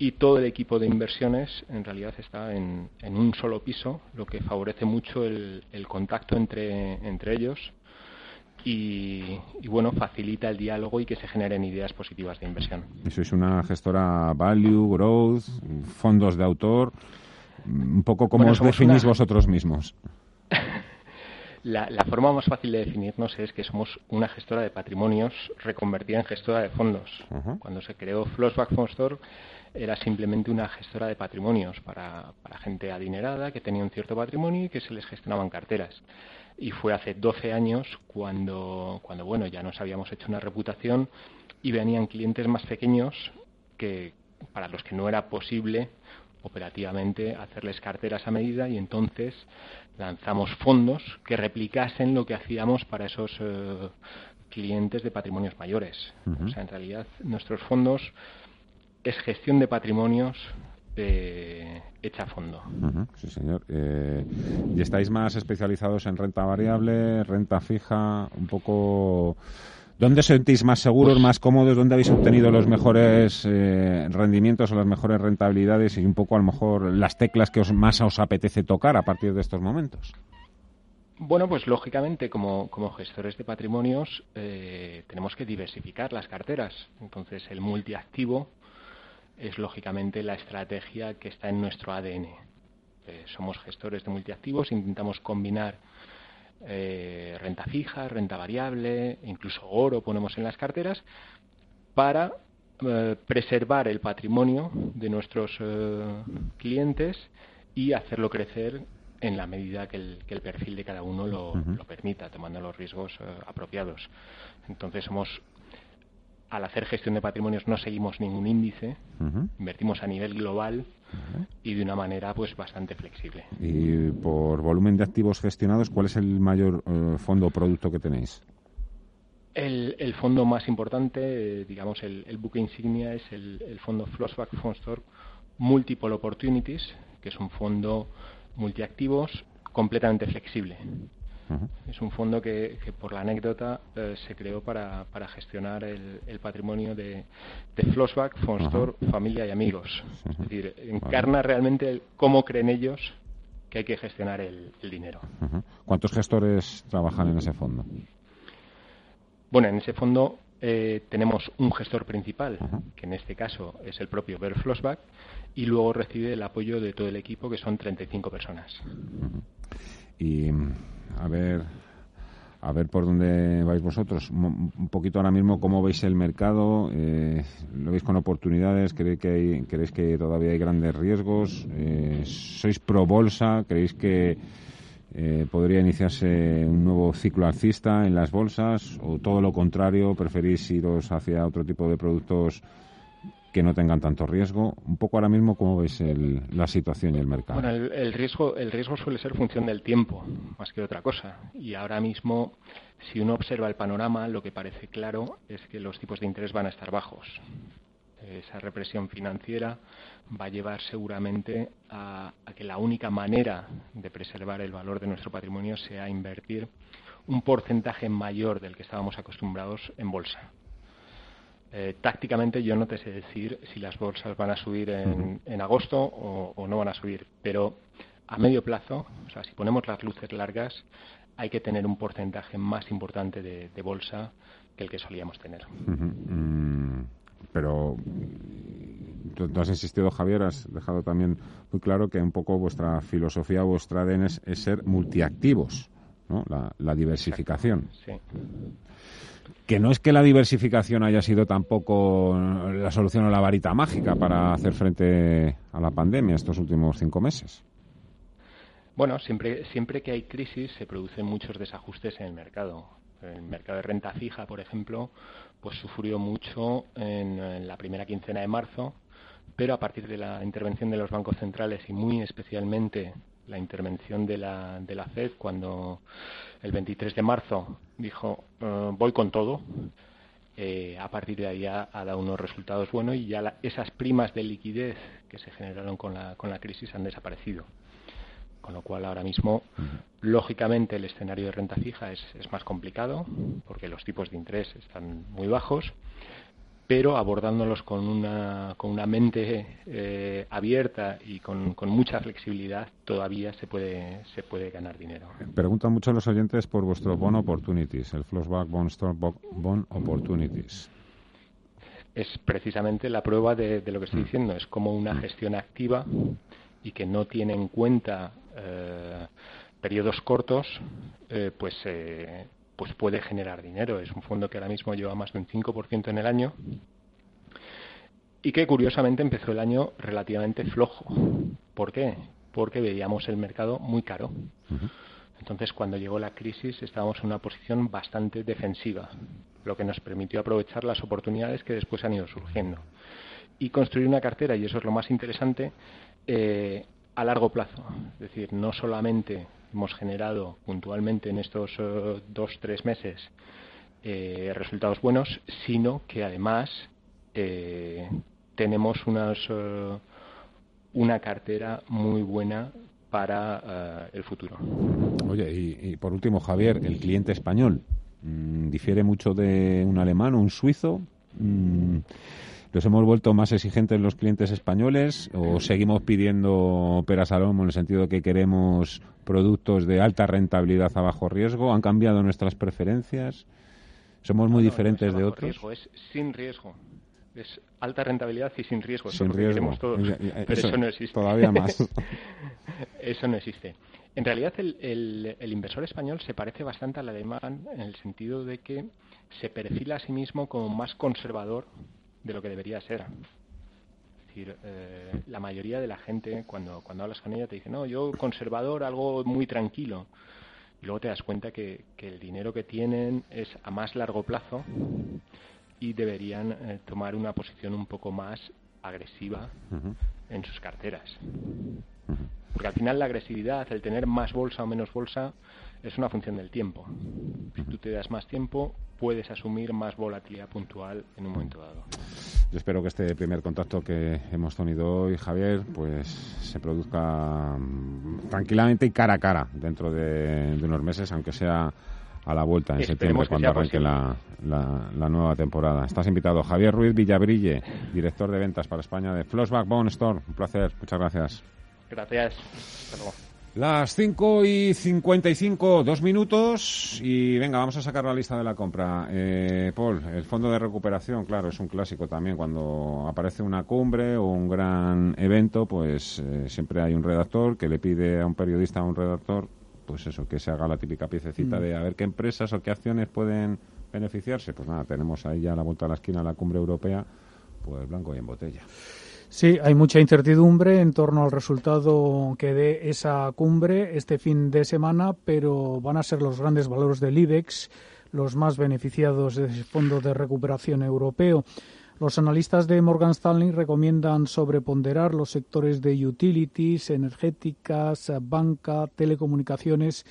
y todo el equipo de inversiones en realidad está en, un solo piso, lo que favorece mucho el, contacto entre, entre ellos y, bueno, facilita el diálogo y que se generen ideas positivas de inversión. Y sois una gestora value, growth, fondos de autor, un poco como os definís vosotros mismos. La, forma más fácil de definirnos es que somos una gestora de patrimonios reconvertida en gestora de fondos. Cuando se creó Flossback Fondstore era simplemente una gestora de patrimonios para, gente adinerada que tenía un cierto patrimonio y que se les gestionaban carteras. Y fue hace 12 años cuando, cuando bueno, ya nos habíamos hecho una reputación y venían clientes más pequeños que para los que no era posible operativamente hacerles carteras a medida y entonces lanzamos fondos que replicasen lo que hacíamos para esos eh, clientes de patrimonios mayores. O sea, en realidad nuestros fondos es gestión de patrimonios eh, hecha a fondo. sí, señor. Eh, ¿Y estáis más especializados en renta variable, renta fija? Un poco. ¿Dónde sentís más seguros, pues más cómodos? ¿Dónde habéis obtenido los mejores eh, rendimientos o las mejores rentabilidades y un poco a lo mejor las teclas que os, más os apetece tocar a partir de estos momentos? Bueno, pues lógicamente como, como gestores de patrimonios eh, tenemos que diversificar las carteras. Entonces el multiactivo es lógicamente la estrategia que está en nuestro ADN. Eh, somos gestores de multiactivos, intentamos combinar eh, renta fija, renta variable, incluso oro ponemos en las carteras para eh, preservar el patrimonio de nuestros clientes y hacerlo crecer en la medida que el, perfil de cada uno lo, lo permita, tomando los riesgos apropiados. Entonces somos al hacer gestión de patrimonios no seguimos ningún índice, invertimos a nivel global y de una manera pues bastante flexible. Y por volumen de activos gestionados, ¿cuál es el mayor eh, fondo o producto que tenéis? El, fondo más importante, eh, digamos, el, buque insignia es el, el fondo Flossback Fondstore Multiple Opportunities, que es un fondo multiactivos completamente flexible. Es un fondo que, por la anécdota, eh, se creó para, gestionar el, patrimonio de, de Flossback, Fondstore, familia y amigos. Es decir, encarna realmente cómo creen ellos que hay que gestionar el, dinero. ¿Cuántos gestores trabajan en ese fondo? Bueno, en ese fondo eh, tenemos un gestor principal, que en este caso es el propio Bear Flossback, y luego recibe el apoyo de todo el equipo, que son 35 personas. Y a ver a ver por dónde vais vosotros. Un poquito ahora mismo, ¿cómo veis el mercado? Eh, ¿Lo veis con oportunidades? ¿Creéis que, hay, ¿Creéis que todavía hay grandes riesgos? Eh, ¿Sois pro bolsa? ¿Creéis que eh, podría iniciarse un nuevo ciclo alcista en las bolsas? ¿O todo lo contrario? ¿Preferís iros hacia otro tipo de productos que no tengan tanto riesgo. Un poco ahora mismo, ¿cómo veis la situación y el mercado? Bueno, el, riesgo, el riesgo suele ser función del tiempo, más que otra cosa. Y ahora mismo, si uno observa el panorama, lo que parece claro es que los tipos de interés van a estar bajos. Esa represión financiera va a llevar seguramente a que la única manera de preservar el valor de nuestro patrimonio sea invertir un porcentaje mayor del que estábamos acostumbrados en bolsa eh, tácticamente yo no te sé decir si las bolsas van a subir en, agosto o, no van a subir, pero a medio plazo, o sea, si ponemos las luces largas, hay que tener un porcentaje más importante de, bolsa que el que solíamos tener. Mm, pero tú, has insistido, Javier, has dejado también muy claro que un poco vuestra filosofía, vuestra ADN es, ser multiactivos, ¿no? la, diversificación. Sí que no es que la diversificación haya sido tampoco la solución a la varita mágica para hacer frente a la pandemia estos últimos cinco meses. Bueno, siempre, siempre que hay crisis se producen muchos desajustes en el mercado. El mercado de renta fija, por ejemplo, pues sufrió mucho en, la primera quincena de marzo, pero a partir de la intervención de los bancos centrales y muy especialmente la intervención de la, de la Fed cuando el 23 de marzo dijo eh, voy con todo, eh, a partir de ahí ha, dado unos resultados buenos y ya esas primas de liquidez que se generaron con la, con la crisis han desaparecido. Con lo cual ahora mismo, lógicamente, el escenario de renta fija es, es más complicado porque los tipos de interés están muy bajos pero abordándolos con una, con una mente eh, abierta y con, mucha flexibilidad, todavía se puede, se puede ganar dinero. Preguntan mucho los oyentes por vuestro Bond Opportunities, el Flashback Bond Store Bond Opportunities. Es precisamente la prueba de, lo que estoy mm. diciendo, es como una mm. gestión activa y que no tiene en cuenta eh, periodos cortos, eh, pues pues puede generar dinero. Es un fondo que ahora mismo lleva más de un 5% en el año y que curiosamente empezó el año relativamente flojo. ¿Por qué? Porque veíamos el mercado muy caro. Entonces, cuando llegó la crisis, estábamos en una posición bastante defensiva, lo que nos permitió aprovechar las oportunidades que después han ido surgiendo. Y construir una cartera, y eso es lo más interesante, eh, a largo plazo. Es decir, no solamente hemos generado puntualmente en estos uh, dos, tres meses eh, resultados buenos, sino que además eh, tenemos unas, uh, una cartera muy buena para el futuro. Oye, y, por último, Javier, el cliente español, mm, ¿difiere mucho de un alemán o un suizo? Mm, ¿Los hemos vuelto más exigentes los clientes españoles o seguimos pidiendo peras al en el sentido de que queremos productos de alta rentabilidad a bajo riesgo? ¿Han cambiado nuestras preferencias? ¿Somos muy diferentes de otros? es sin riesgo. Es alta rentabilidad y sin riesgo. Sin riesgo. eso, no existe. Todavía más. eso no existe. En realidad, el, el, inversor español se parece bastante al alemán en el sentido de que se perfila a sí mismo como más conservador de lo que debería ser. Es decir, eh, la mayoría de la gente, cuando, cuando hablas con ella, te dice, no, yo conservador, algo muy tranquilo. Y luego te das cuenta que, que el dinero que tienen es a más largo plazo y deberían eh, tomar una posición un poco más agresiva en sus carteras. Porque al final la agresividad, el tener más bolsa o menos bolsa, es una función del tiempo. Tú te das más tiempo, puedes asumir más volatilidad puntual en un momento dado. Yo espero que este primer contacto que hemos tenido hoy, Javier, pues se produzca mm, tranquilamente y cara a cara dentro de, unos meses, aunque sea a la vuelta en septiembre cuando arranque la, la, nueva temporada. Estás invitado, Javier Ruiz Villabrille, director de ventas para España de Flossback Bone Store. Un placer, muchas gracias. Gracias. Las 5 y 55, dos minutos y venga, vamos a sacar la lista de la compra. Eh, Paul, el fondo de recuperación, claro, es un clásico también. Cuando aparece una cumbre o un gran evento, pues eh, siempre hay un redactor que le pide a un periodista, a un redactor, pues eso, que se haga la típica piececita mm. de a ver qué empresas o qué acciones pueden beneficiarse. Pues nada, tenemos ahí ya a la vuelta de la esquina la cumbre europea, pues blanco y en botella. Sí, hay mucha incertidumbre en torno al resultado que dé esa cumbre este fin de semana, pero van a ser los grandes valores del IBEX los más beneficiados de ese fondo de recuperación europeo. Los analistas de Morgan Stanley recomiendan sobreponderar los sectores de utilities, energéticas, banca, telecomunicaciones,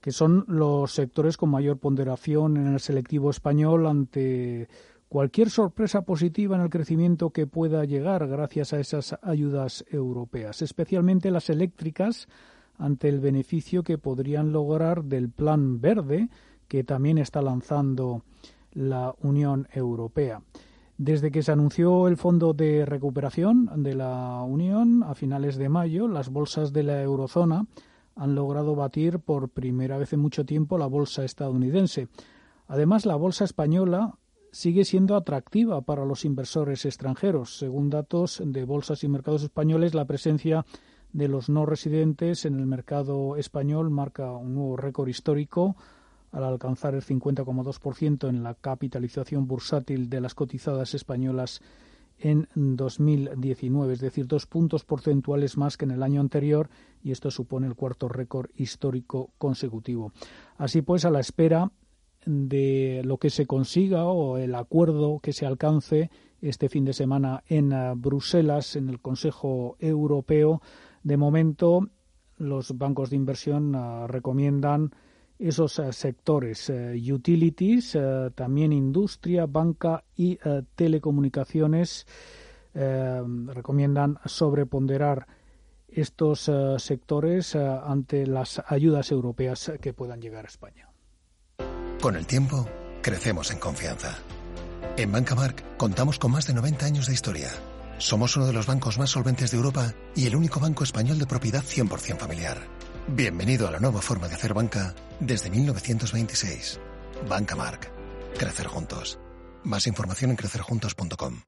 que son los sectores con mayor ponderación en el selectivo español ante cualquier sorpresa positiva en el crecimiento que pueda llegar gracias a esas ayudas europeas, especialmente las eléctricas, ante el beneficio que podrían lograr del Plan Verde que también está lanzando la Unión Europea. Desde que se anunció el Fondo de Recuperación de la Unión a finales de mayo, las bolsas de la eurozona han logrado batir por primera vez en mucho tiempo la bolsa estadounidense. Además, la bolsa española sigue siendo atractiva para los inversores extranjeros. Según datos de bolsas y mercados españoles, la presencia de los no residentes en el mercado español marca un nuevo récord histórico al alcanzar el 50,2% en la capitalización bursátil de las cotizadas españolas en 2019, es decir, dos puntos porcentuales más que en el año anterior y esto supone el cuarto récord histórico consecutivo. Así pues, a la espera de lo que se consiga o el acuerdo que se alcance este fin de semana en Bruselas, en el Consejo Europeo. De momento, los bancos de inversión recomiendan esos sectores, utilities, también industria, banca y telecomunicaciones. recomiendan sobreponderar estos sectores ante las ayudas europeas que puedan llegar a España. Con el tiempo, crecemos en confianza. En Bancamark contamos con más de 90 años de historia. Somos uno de los bancos más solventes de Europa y el único banco español de propiedad 100% familiar. Bienvenido a la nueva forma de hacer banca desde 1926. Bancamark. Crecer juntos. Más información en crecerjuntos.com.